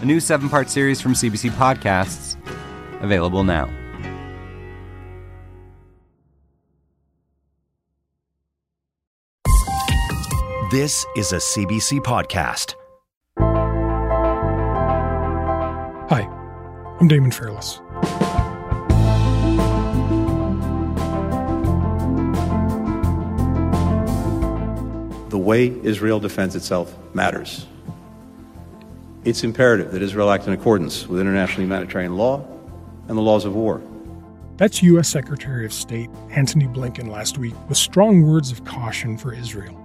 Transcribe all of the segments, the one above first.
A new seven part series from CBC Podcasts, available now. This is a CBC podcast. Hi, I'm Damon Fairless. The way Israel defends itself matters. It's imperative that Israel act in accordance with international humanitarian law and the laws of war. That's U.S. Secretary of State Antony Blinken last week with strong words of caution for Israel.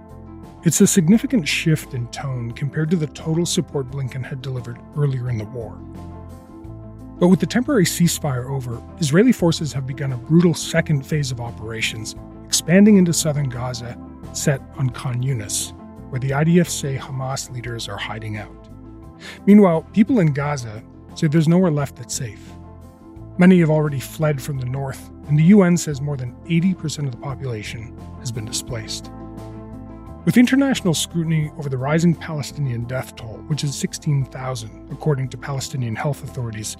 It's a significant shift in tone compared to the total support Blinken had delivered earlier in the war. But with the temporary ceasefire over, Israeli forces have begun a brutal second phase of operations, expanding into southern Gaza, set on Khan Yunis, where the IDF say Hamas leaders are hiding out. Meanwhile, people in Gaza say there's nowhere left that's safe. Many have already fled from the north, and the UN says more than 80% of the population has been displaced. With international scrutiny over the rising Palestinian death toll, which is 16,000 according to Palestinian health authorities,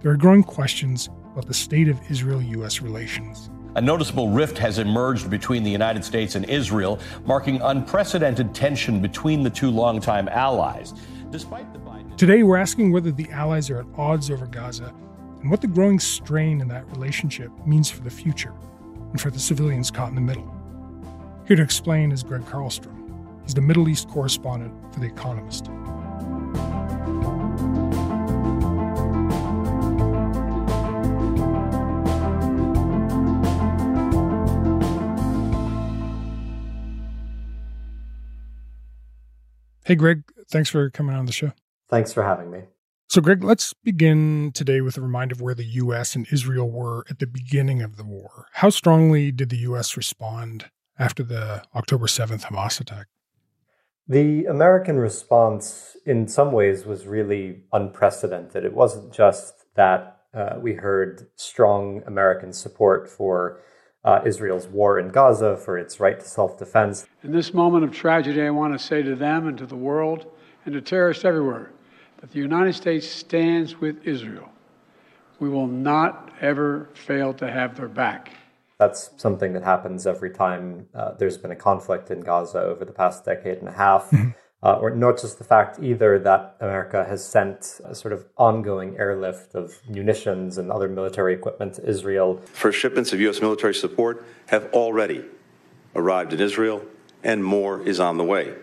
there are growing questions about the state of Israel US relations. A noticeable rift has emerged between the United States and Israel, marking unprecedented tension between the two longtime allies. Today, we're asking whether the allies are at odds over Gaza and what the growing strain in that relationship means for the future and for the civilians caught in the middle. Here to explain is Gregg Carlstrom. He's the Middle East correspondent for The Economist. Hey, Gregg, thanks for coming on the show. Thanks for having me. So, Gregg, let's begin today with a reminder of where the U.S. and Israel were at the beginning of the war. How strongly did the U.S. respond after the October 7th Hamas attack? The American response, in some ways, was really unprecedented. It wasn't just that uh, we heard strong American support for uh, Israel's war in Gaza, for its right to self defense. In this moment of tragedy, I want to say to them and to the world and to terrorists everywhere that the United States stands with Israel. We will not ever fail to have their back. That's something that happens every time uh, there's been a conflict in Gaza over the past decade and a half. Uh, or not just the fact either that America has sent a sort of ongoing airlift of munitions and other military equipment to Israel. First shipments of U.S. military support have already arrived in Israel, and more is on the way.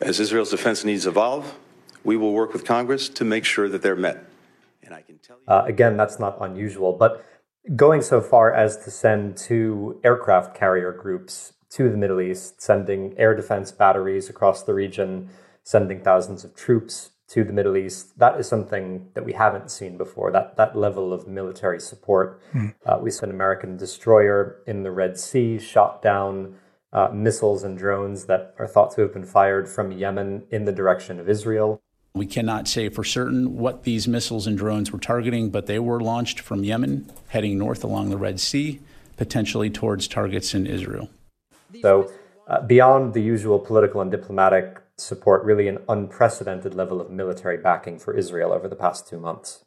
As Israel's defense needs evolve, we will work with Congress to make sure that they're met. And I can tell you. Uh, again, that's not unusual, but going so far as to send two aircraft carrier groups to the Middle East, sending air defense batteries across the region, sending thousands of troops to the Middle East. That is something that we haven't seen before. That that level of military support. Mm. Uh, we saw an American destroyer in the Red Sea shot down uh, missiles and drones that are thought to have been fired from Yemen in the direction of Israel. We cannot say for certain what these missiles and drones were targeting, but they were launched from Yemen, heading north along the Red Sea, potentially towards targets in Israel. So, uh, beyond the usual political and diplomatic support, really an unprecedented level of military backing for Israel over the past two months.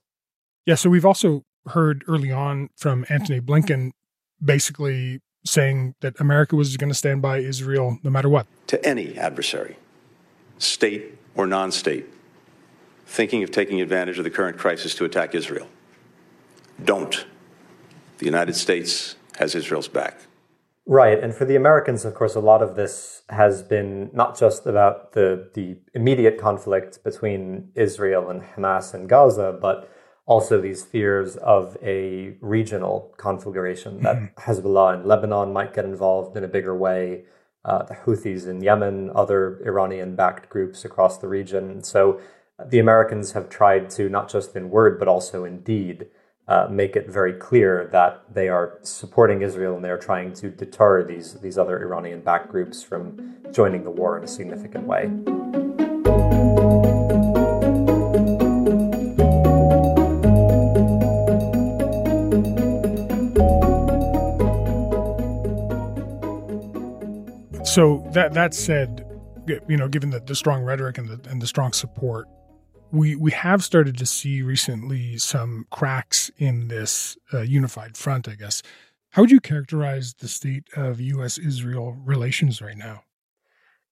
Yeah, so we've also heard early on from Antony Blinken basically saying that America was going to stand by Israel no matter what. To any adversary, state or non state, thinking of taking advantage of the current crisis to attack Israel. Don't. The United States has Israel's back. Right. And for the Americans, of course, a lot of this has been not just about the, the immediate conflict between Israel and Hamas and Gaza, but also these fears of a regional configuration that mm-hmm. Hezbollah in Lebanon might get involved in a bigger way, uh, the Houthis in Yemen, other Iranian backed groups across the region. So the Americans have tried to, not just in word, but also in deed, uh, make it very clear that they are supporting Israel and they are trying to deter these, these other Iranian backed groups from joining the war in a significant way. So that that said, you know, given the, the strong rhetoric and the and the strong support, we we have started to see recently some cracks in this uh, unified front. I guess. How would you characterize the state of U.S. Israel relations right now?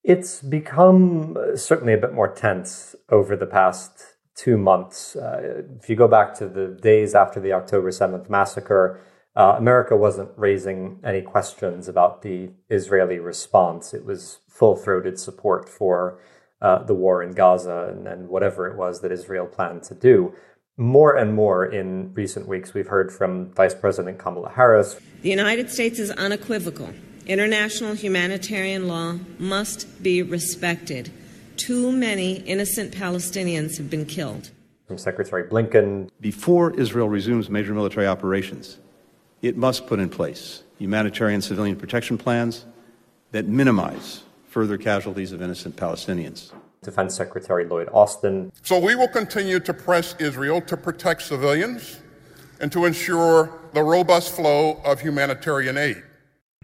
It's become uh, certainly a bit more tense over the past two months. Uh, if you go back to the days after the October 7th massacre, uh, America wasn't raising any questions about the Israeli response. It was full throated support for uh, the war in Gaza and, and, whatever it was that Israel planned to do. More and more in recent weeks, we've heard from Vice President Kamala Harris. The United States is unequivocal. International humanitarian law must be respected. Too many innocent Palestinians have been killed. From Secretary Blinken. Before Israel resumes major military operations, it must put in place humanitarian civilian protection plans that minimize further casualties of innocent Palestinians. Defense Secretary Lloyd Austin. So we will continue to press Israel to protect civilians and to ensure the robust flow of humanitarian aid.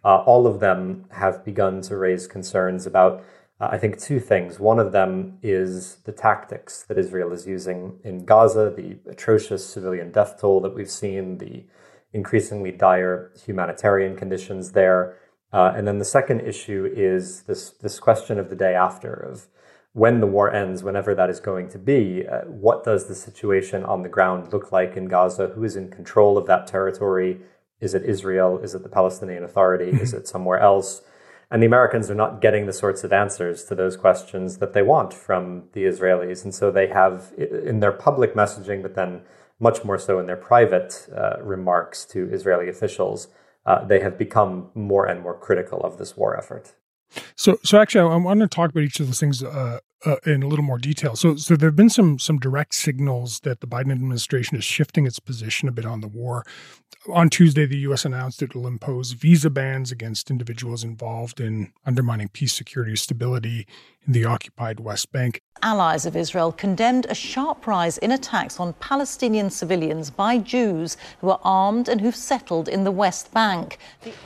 Uh, all of them have begun to raise concerns about, uh, I think, two things. One of them is the tactics that Israel is using in Gaza, the atrocious civilian death toll that we've seen, the increasingly dire humanitarian conditions there. Uh, and then the second issue is this this question of the day after of when the war ends, whenever that is going to be. Uh, what does the situation on the ground look like in Gaza? Who is in control of that territory? Is it Israel? Is it the Palestinian Authority? is it somewhere else? And the Americans are not getting the sorts of answers to those questions that they want from the Israelis. And so they have, in their public messaging, but then much more so in their private uh, remarks to Israeli officials, uh, they have become more and more critical of this war effort. So, so actually, I, want to talk about each of those things uh, uh, in a little more detail. So, so there have been some some direct signals that the Biden administration is shifting its position a bit on the war. On Tuesday, the U.S. announced it will impose visa bans against individuals involved in undermining peace, security, stability in the occupied West Bank. Allies of Israel condemned a sharp rise in attacks on Palestinian civilians by Jews who are armed and who've settled in the West Bank.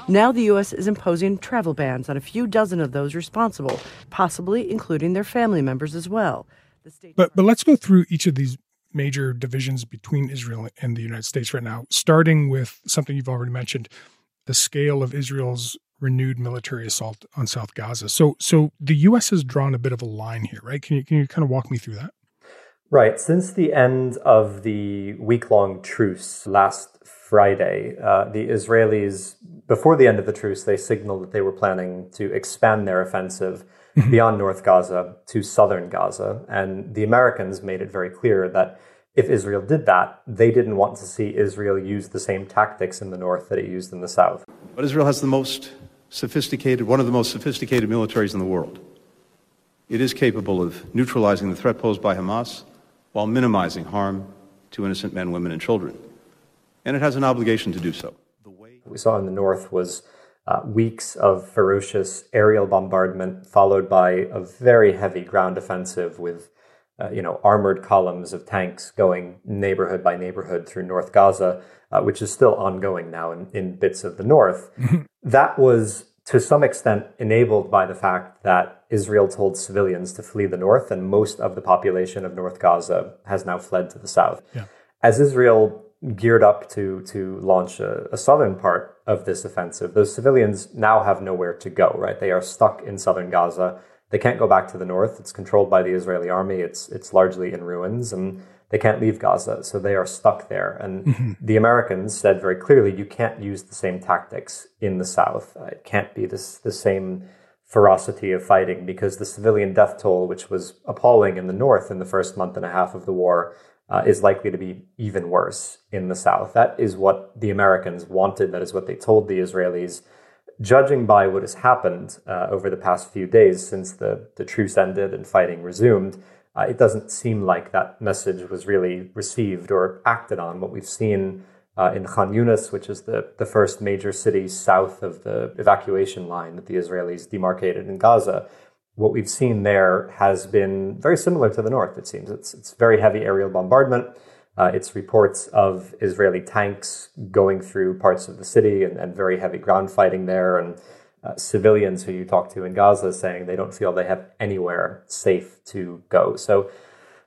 Now the U.S. is imposing travel bans on a few dozen of those responsible, possibly including their family members as well. But but let's go through each of these major divisions between Israel and the United States right now, starting with something you've already mentioned, the scale of Israel's renewed military assault on South Gaza. So so the US has drawn a bit of a line here, right? Can you can you kind of walk me through that? Right. Since the end of the week long truce last Friday, uh, the Israelis, before the end of the truce, they signaled that they were planning to expand their offensive mm-hmm. beyond North Gaza to southern Gaza. And the Americans made it very clear that if Israel did that, they didn't want to see Israel use the same tactics in the north that it used in the south. But Israel has the most sophisticated, one of the most sophisticated militaries in the world. It is capable of neutralizing the threat posed by Hamas while minimizing harm to innocent men, women, and children. And it has an obligation to do so. What we saw in the north was uh, weeks of ferocious aerial bombardment, followed by a very heavy ground offensive with, uh, you know, armored columns of tanks going neighborhood by neighborhood through North Gaza, uh, which is still ongoing now in, in bits of the north. Mm-hmm. that was to some extent enabled by the fact that Israel told civilians to flee the north, and most of the population of North Gaza has now fled to the south. Yeah. As Israel geared up to to launch a, a, southern part of this offensive, those civilians now have nowhere to go. Right, they are stuck in southern Gaza. They can't go back to the north. It's controlled by the Israeli army. It's it's largely in ruins, and they can't leave Gaza, so they are stuck there. And mm-hmm. the Americans said very clearly, you can't use the same tactics in the South. Uh, it can't be this the same ferocity of fighting because the civilian death toll, which was appalling in the North in the first month and a half of the war, uh, is likely to be even worse in the South. That is what the Americans wanted. That is what they told the Israelis. Judging by what has happened uh, over the past few days since the, the truce ended and fighting resumed, uh, it doesn't seem like that message was really received or acted on. What we've seen uh, in Khan Yunis, which is the, the first major city south of the evacuation line that the Israelis demarcated in Gaza, what we've seen there has been very similar to the north, it seems. It's, it's very heavy aerial bombardment. Uh, it's reports of Israeli tanks going through parts of the city and, and very heavy ground fighting there, and uh, civilians who you talk to in Gaza saying they don't feel they have anywhere safe to go. So,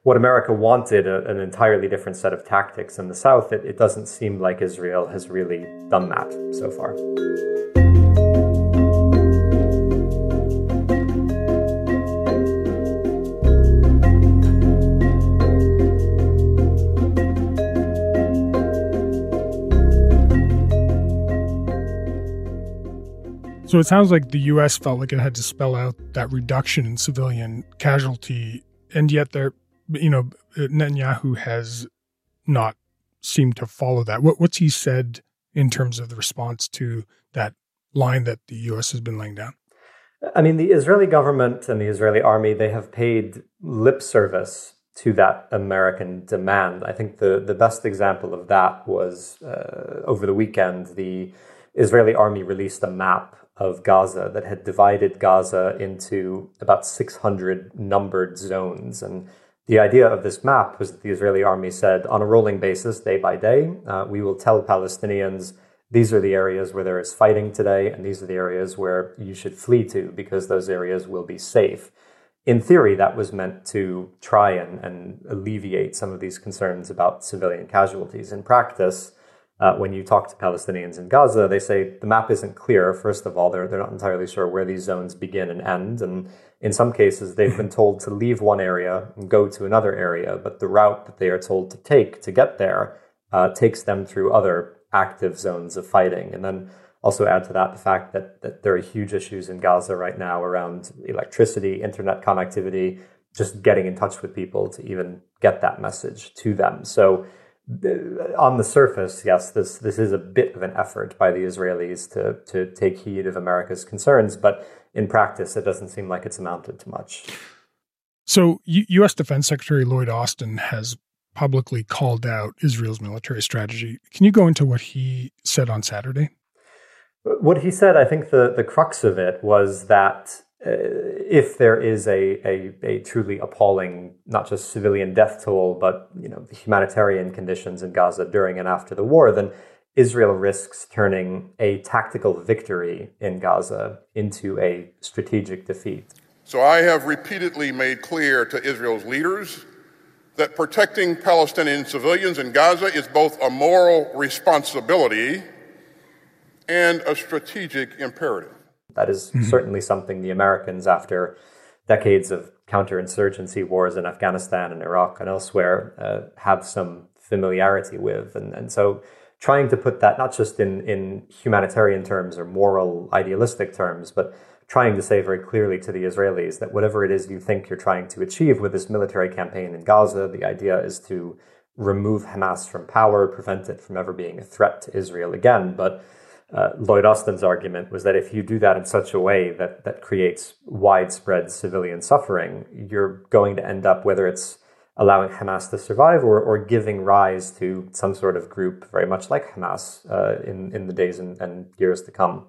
what America wanted, a, an entirely different set of tactics in the south, it, it doesn't seem like Israel has really done that so far. So it sounds like the U.S. felt like it had to spell out that reduction in civilian casualty, and yet there, you know, Netanyahu has not seemed to follow that. What, what's he said in terms of the response to that line that the U.S. has been laying down? I mean, the Israeli government and the Israeli army, they have paid lip service to that American demand. I think the, the best example of that was uh, over the weekend, the Israeli army released a map of Gaza that had divided Gaza into about 600 numbered zones. And the idea of this map was that the Israeli army said, on a rolling basis, day by day, uh, we will tell Palestinians these are the areas where there is fighting today, and these are the areas where you should flee to because those areas will be safe. In theory, that was meant to try and, and alleviate some of these concerns about civilian casualties. In practice, uh, when you talk to Palestinians in Gaza, they say the map isn't clear. First of all, they're, they're not entirely sure where these zones begin and end. And in some cases, they've been told to leave one area and go to another area, but the route that they are told to take to get there uh, takes them through other active zones of fighting. And then also add to that the fact that, that there are huge issues in Gaza right now around electricity, internet connectivity, just getting in touch with people to even get that message to them. So on the surface, yes, this this is a bit of an effort by the Israelis to to take heed of America's concerns, but in practice, it doesn't seem like it's amounted to much. So, U- U.S. Defense Secretary Lloyd Austin has publicly called out Israel's military strategy. Can you go into what he said on Saturday? What he said, I think the the crux of it was that Uh, if there is a, a, a, truly appalling, not just civilian death toll, but you know humanitarian conditions in Gaza during and after the war, then Israel risks turning a tactical victory in Gaza into a strategic defeat. So I have repeatedly made clear to Israel's leaders that protecting Palestinian civilians in Gaza is both a moral responsibility and a strategic imperative. That is mm-hmm. certainly something the Americans, after decades of counterinsurgency wars in Afghanistan and Iraq and elsewhere, uh, have some familiarity with. And, and so trying to put that not just in, in humanitarian terms or moral, idealistic terms, but trying to say very clearly to the Israelis that whatever it is you think you're trying to achieve with this military campaign in Gaza, the idea is to remove Hamas from power, prevent it from ever being a threat to Israel again. But uh, Lloyd Austin's argument was that if you do that in such a way that, that creates widespread civilian suffering, you're going to end up, whether it's allowing Hamas to survive or, or giving rise to some sort of group very much like Hamas uh, in, in the days and, and years to come.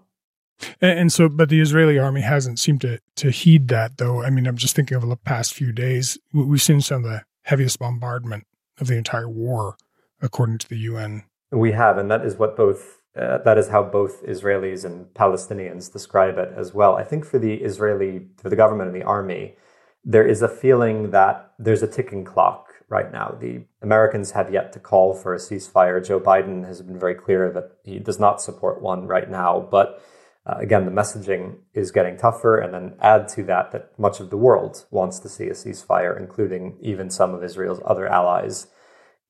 And, and, so, but the Israeli army hasn't seemed to, to heed that, though. I mean, I'm just thinking of the past few days. We've seen some of the heaviest bombardment of the entire war, according to the UN. We have, and that is what both uh, that is how both Israelis and Palestinians describe it as well. I think for the Israeli, for the government and the army, there is a feeling that there's a ticking clock right now. The Americans have yet to call for a ceasefire. Joe Biden has been very clear that he does not support one right now. But uh, again, the messaging is getting tougher. And then add to that that much of the world wants to see a ceasefire, including even some of Israel's other allies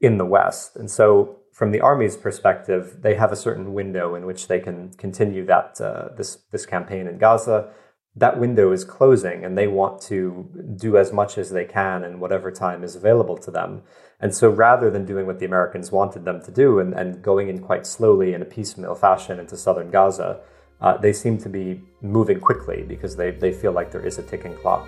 in the West. And so from the army's perspective, they have a certain window in which they can continue that uh, this this campaign in Gaza. That window is closing, and they want to do as much as they can in whatever time is available to them. And so, rather than doing what the Americans wanted them to do and, and going in quite slowly in a piecemeal fashion into southern Gaza, uh, they seem to be moving quickly because they, they feel like there is a ticking clock.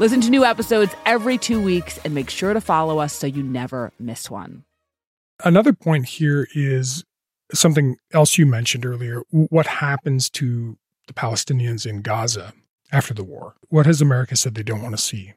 Listen to new episodes every two weeks and make sure to follow us so you never miss one. Another point here is something else you mentioned earlier. What happens to the Palestinians in Gaza after the war? What has America said they don't want to see?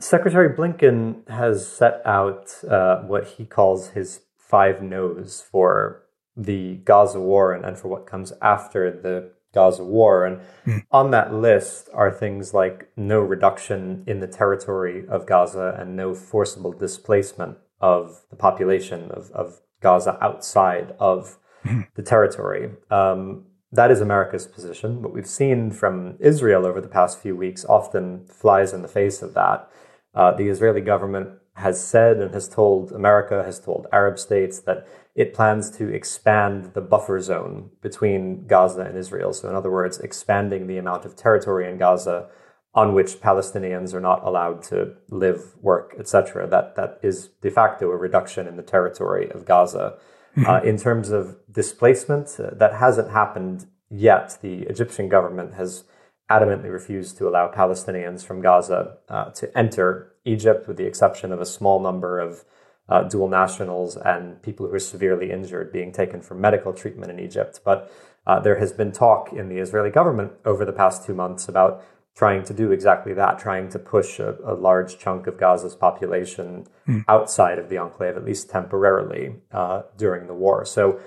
Secretary Blinken has set out uh, what he calls his five no's for the Gaza war and, and for what comes after the Gaza war. And mm. on that list are things like no reduction in the territory of Gaza and no forcible displacement of the population of, of Gaza outside of mm. the territory. Um, that is America's position. What we've seen from Israel over the past few weeks often flies in the face of that. Uh, the Israeli government has said and has told America, has told Arab states that it plans to expand the buffer zone between Gaza and Israel. So, in other words, expanding the amount of territory in Gaza on which Palestinians are not allowed to live, work, etc. That that is de facto a reduction in the territory of Gaza. Mm-hmm. Uh, in terms of displacement, uh, that hasn't happened yet. The Egyptian government has adamantly refused to allow Palestinians from Gaza uh, to enter Egypt, with the exception of a small number of uh, dual nationals and people who are severely injured being taken for medical treatment in Egypt. But uh, there has been talk in the Israeli government over the past two months about trying to do exactly that, trying to push a, a large chunk of Gaza's population mm. outside of the enclave, at least temporarily, uh, during the war. So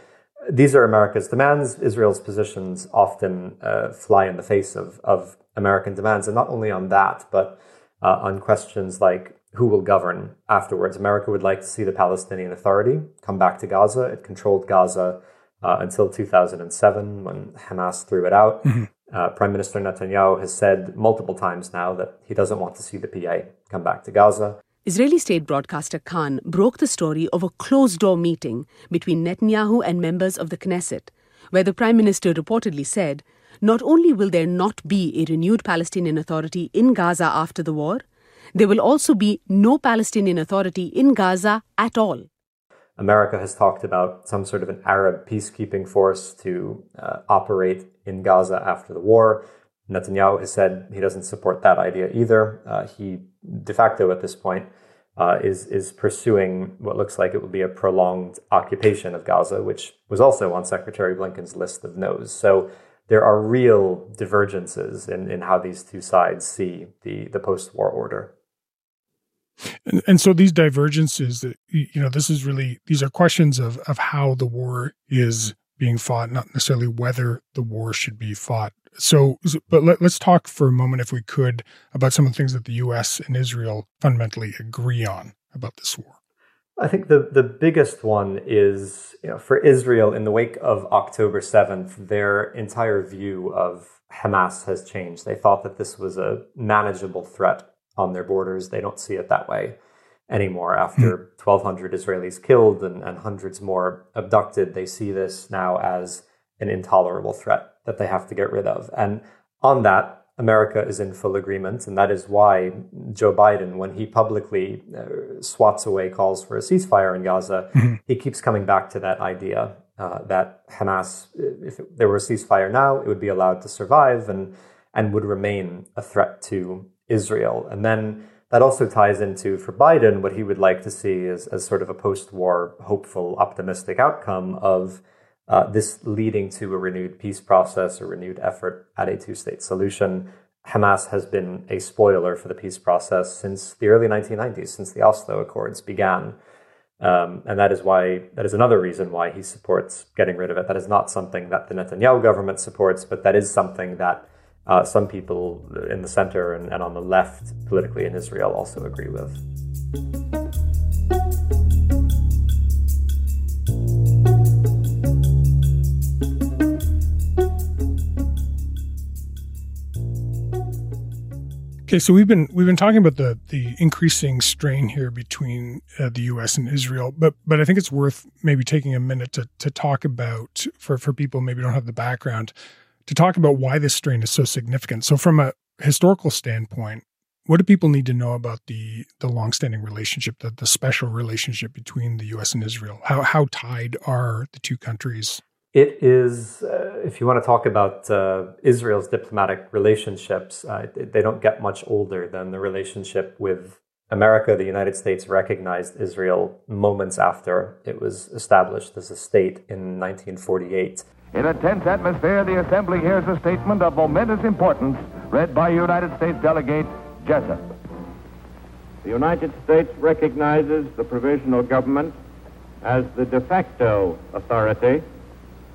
these are America's demands. Israel's positions often uh, fly in the face of, of American demands, and not only on that, but uh, on questions like who will govern afterwards. America would like to see the Palestinian Authority come back to Gaza. It controlled Gaza uh, until 2007 when Hamas threw it out. Mm-hmm. Uh, Prime Minister Netanyahu has said multiple times now that he doesn't want to see the PA come back to Gaza. Israeli state broadcaster Kan broke the story of a closed door meeting between Netanyahu and members of the Knesset, where the Prime Minister reportedly said not only will there not be a renewed Palestinian Authority in Gaza after the war, there will also be no Palestinian Authority in Gaza at all. America has talked about some sort of an Arab peacekeeping force to uh, operate in Gaza after the war. Netanyahu has said he doesn't support that idea either. Uh, he de facto at this point uh, is is pursuing what looks like it will be a prolonged occupation of Gaza, which was also on Secretary Blinken's list of no's. So there are real divergences in, in how these two sides see the, the post-war order. And, and so these divergences that you know this is really these are questions of of how the war is being fought not necessarily whether the war should be fought so but let, us talk for a moment if we could about some of the things that the US and Israel fundamentally agree on about this war I think the, the biggest one is you know, for Israel in the wake of October 7th, their entire view of Hamas has changed. They thought that this was a manageable threat on their borders. They don't see it that way anymore. After 1,200 hmm. Israelis killed and, and hundreds more abducted, they see this now as an intolerable threat that they have to get rid of. And on that, America is in full agreement. And that is why Joe Biden, when he publicly uh, swats away calls for a ceasefire in Gaza, mm-hmm. he keeps coming back to that idea uh, that Hamas, if it, there were a ceasefire now, it would be allowed to survive and, and would remain a threat to Israel. And then that also ties into, for Biden, what he would like to see as, as sort of a post war, hopeful, optimistic outcome of uh, this leading to a renewed peace process, a renewed effort at a two state solution. Hamas has been a spoiler for the peace process since the early 1990s, since the Oslo Accords began. Um, and that is why, that is another reason why he supports getting rid of it. That is not something that the Netanyahu government supports, but that is something that uh, some people in the center and, and on the left politically in Israel also agree with. Okay, so we've been we've been talking about the the increasing strain here between uh, the U.S. and Israel, but but I think it's worth maybe taking a minute to to talk about for for people maybe don't have the background to talk about why this strain is so significant. So from a historical standpoint, what do people need to know about the the longstanding relationship, the the special relationship between the U.S. and Israel? How how tied are the two countries? It is, uh, if you want to talk about uh, Israel's diplomatic relationships, uh, they don't get much older than the relationship with America. The United States recognized Israel moments after it was established as a state in 1948. In a tense atmosphere, the Assembly hears a statement of momentous importance read by United States Delegate Jessup. The United States recognizes the provisional government as the de facto authority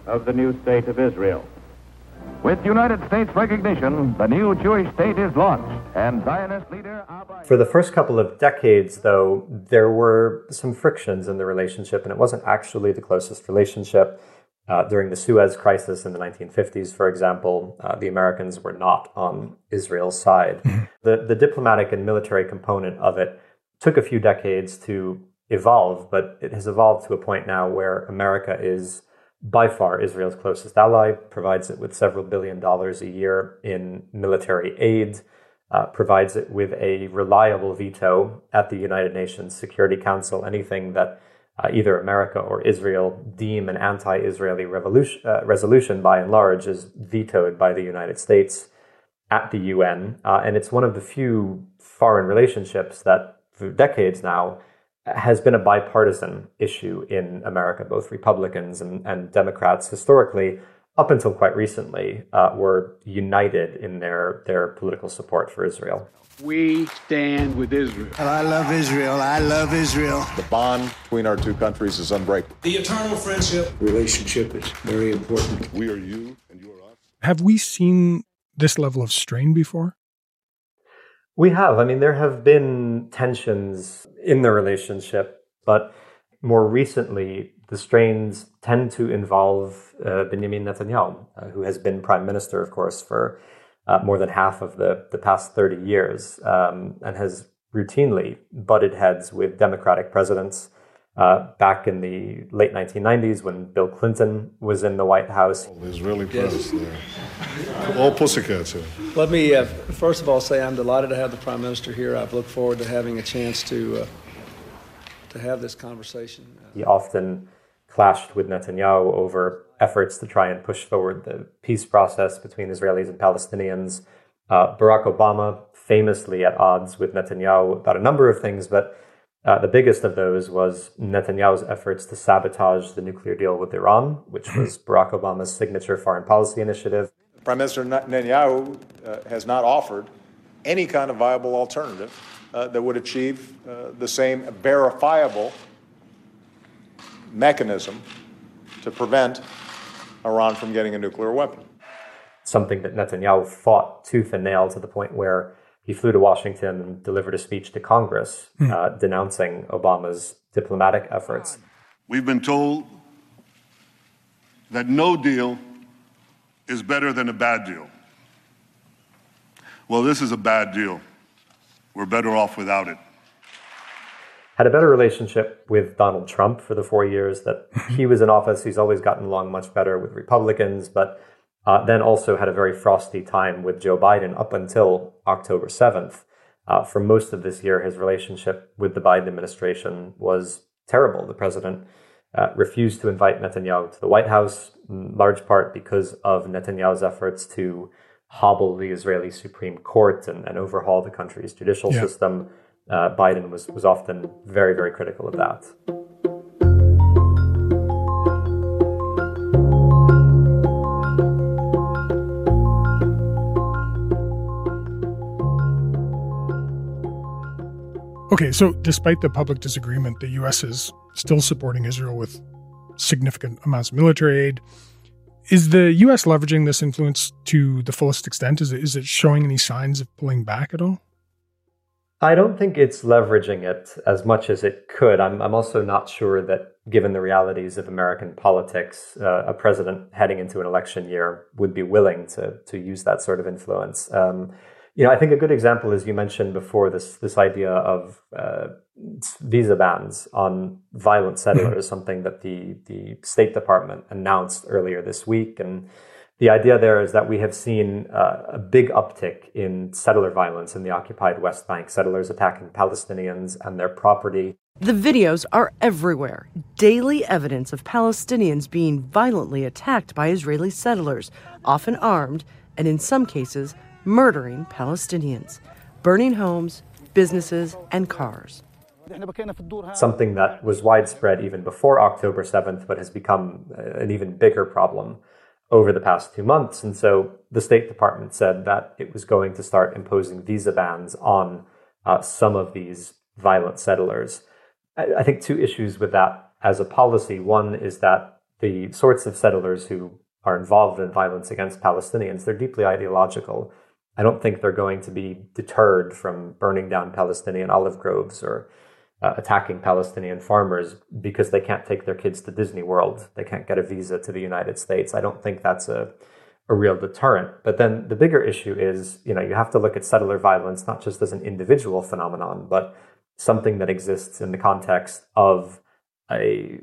of the new state of Israel. With United States recognition, the new Jewish state is launched, and Zionist leader Abba... For the first couple of decades, though, there were some frictions in the relationship, and it wasn't actually the closest relationship. Uh, during the Suez Crisis in the 1950s, for example, uh, the Americans were not on Israel's side. Mm-hmm. The, the diplomatic and military component of it took a few decades to evolve, but it has evolved to a point now where America is by far Israel's closest ally, provides it with several billion dollars a year in military aid, uh, provides it with a reliable veto at the United Nations Security Council. Anything that uh, either America or Israel deem an anti Israeli uh, resolution by and large is vetoed by the United States at the UN. Uh, and it's one of the few foreign relationships that for decades now has been a bipartisan issue in America. Both Republicans and, and Democrats historically, up until quite recently, uh, were united in their, their political support for Israel. We stand with Israel. I love Israel. I love Israel. The bond between our two countries is unbreakable. The eternal friendship relationship is very important. We are you and you are us. Have we seen this level of strain before? We have. I mean, there have been tensions in the relationship, but more recently, the strains tend to involve uh, Benjamin Netanyahu, uh, who has been prime minister, of course, for uh, more than half of the, the past 30 years um, and has routinely butted heads with Democratic presidents uh, back in the late 1990s when Bill Clinton was in the White House. Oh, Israeli press there. All pussycats here. Let me uh, first of all say I'm delighted to have the Prime Minister here. I've looked forward to having a chance to, uh, to have this conversation. He often clashed with Netanyahu over efforts to try and push forward the peace process between Israelis and Palestinians. Uh, Barack Obama, famously at odds with Netanyahu about a number of things, but uh, the biggest of those was Netanyahu's efforts to sabotage the nuclear deal with Iran, which was Barack Obama's signature foreign policy initiative. Prime Minister Netanyahu uh, has not offered any kind of viable alternative uh, that would achieve uh, the same verifiable mechanism to prevent Iran from getting a nuclear weapon. Something that Netanyahu fought tooth and nail to the point where he flew to Washington and delivered a speech to Congress mm. uh, denouncing Obama's diplomatic efforts. We've been told that no deal is better than a bad deal. Well, this is a bad deal. We're better off without it. Had a better relationship with Donald Trump for the four years that he was in office. He's always gotten along much better with Republicans, but uh, then also had a very frosty time with Joe Biden up until October 7th. Uh, for most of this year, his relationship with the Biden administration was terrible. The president uh, refused to invite Netanyahu to the White House, in large part because of Netanyahu's efforts to hobble the Israeli Supreme Court and, and overhaul the country's judicial yeah. system. Uh, Biden was, was often very, very critical of that. Okay, so despite the public disagreement, the U.S. is still supporting Israel with significant amounts of military aid. Is the U.S. leveraging this influence to the fullest extent? Is it, is it showing any signs of pulling back at all? I don't think it's leveraging it as much as it could. I'm, I'm also not sure that, given the realities of American politics, uh, a president heading into an election year would be willing to, to use that sort of influence. Um, You know, I think a good example, as you mentioned before, this this idea of uh, visa bans on violent settlers, something that the the State Department announced earlier this week, and the idea there is that we have seen uh, a big uptick in settler violence in the occupied West Bank, settlers attacking Palestinians and their property. The videos are everywhere. Daily evidence of Palestinians being violently attacked by Israeli settlers, often armed, and in some cases, murdering Palestinians, burning homes, businesses, and cars. Something that was widespread even before October 7th, but has become an even bigger problem over the past two months. And so the State Department said that it was going to start imposing visa bans on uh, some of these violent settlers. I, I think two issues with that as a policy. One is that the sorts of settlers who are involved in violence against Palestinians, they're deeply ideological. I don't think they're going to be deterred from burning down Palestinian olive groves or uh, attacking Palestinian farmers because they can't take their kids to Disney World. They can't get a visa to the United States. I don't think that's a, a real deterrent. But then the bigger issue is, you know, you have to look at settler violence not just as an individual phenomenon, but something that exists in the context of a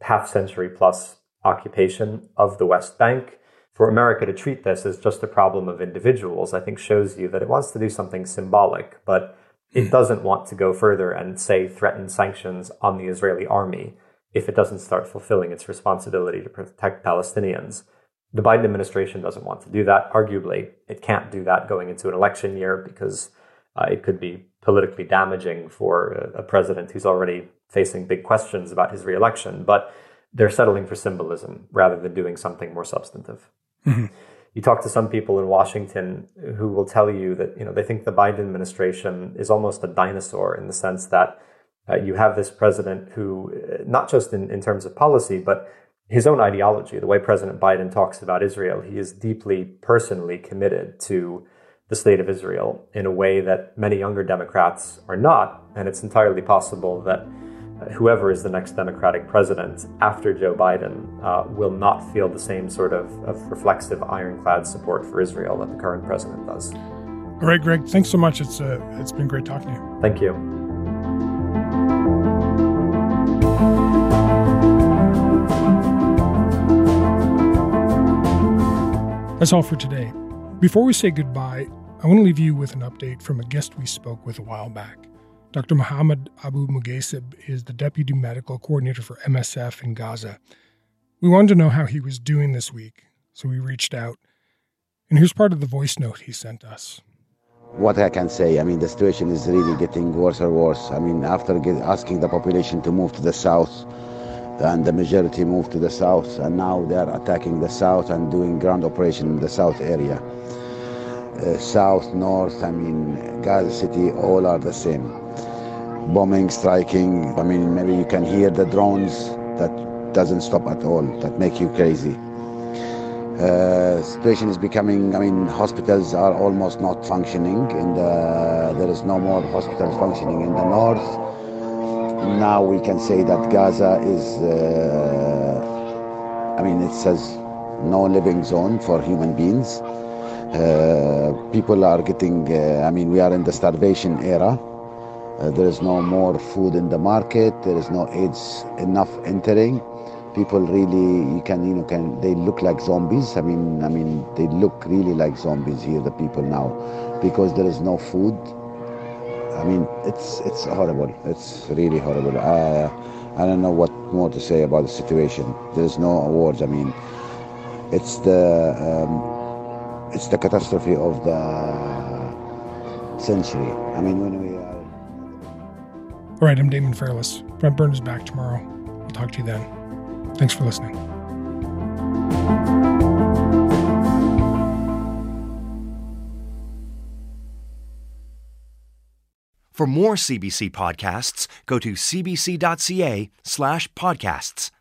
half century plus occupation of the West Bank. For America to treat this as just a problem of individuals, I think shows you that it wants to do something symbolic, but it doesn't want to go further and say threaten sanctions on the Israeli army if it doesn't start fulfilling its responsibility to protect Palestinians. The Biden administration doesn't want to do that. Arguably, it can't do that going into an election year because uh, it could be politically damaging for a, a president who's already facing big questions about his reelection. But they're settling for symbolism rather than doing something more substantive. Mm-hmm. You talk to some people in Washington who will tell you that you know they think the Biden administration is almost a dinosaur in the sense that uh, you have this president who, uh, not just in, in terms of policy, but his own ideology, the way President Biden talks about Israel, he is deeply personally committed to the state of Israel in a way that many younger Democrats are not. And it's entirely possible that whoever is the next Democratic president after Joe Biden uh, will not feel the same sort of, of reflexive, ironclad support for Israel that the current president does. All right, Gregg, thanks so much. It's, uh, it's been great talking to you. Thank you. That's all for today. Before we say goodbye, I want to leave you with an update from a guest we spoke with a while back. Dr. Mohammed Abu Mughaisib is the Deputy Medical Coordinator for MSF in Gaza. We wanted to know how he was doing this week, so we reached out. And here's part of the voice note he sent us. What I can say, I mean, the situation is really getting worse and worse. I mean, after get, asking the population to move to the south, and the majority moved to the south, and now they are attacking the south and doing ground operation in the south area. Uh, south, north, I mean, Gaza City, all are the same bombing, striking. I mean, maybe you can hear the drones that doesn't stop at all, that make you crazy. Uh, situation is becoming, I mean, hospitals are almost not functioning and the, there is no more hospitals functioning in the north. Now we can say that Gaza is, uh, I mean, it says no living zone for human beings. Uh, people are getting, uh, I mean, we are in the starvation era. Uh, there is no more food in the market. There is no aids enough entering. People really, you can, you know, can they look like zombies? I mean, I mean, they look really like zombies here. The people now, because there is no food. I mean, it's it's horrible. It's really horrible. I don't know what more to say about the situation. There is no words. I mean, it's the um, it's the catastrophe of the century. I mean, when we. Are... All right, I'm Damon Fairless. Front Burner is back tomorrow. I'll talk to you then. Thanks for listening. For more CBC podcasts, go to cbc.ca slash podcasts.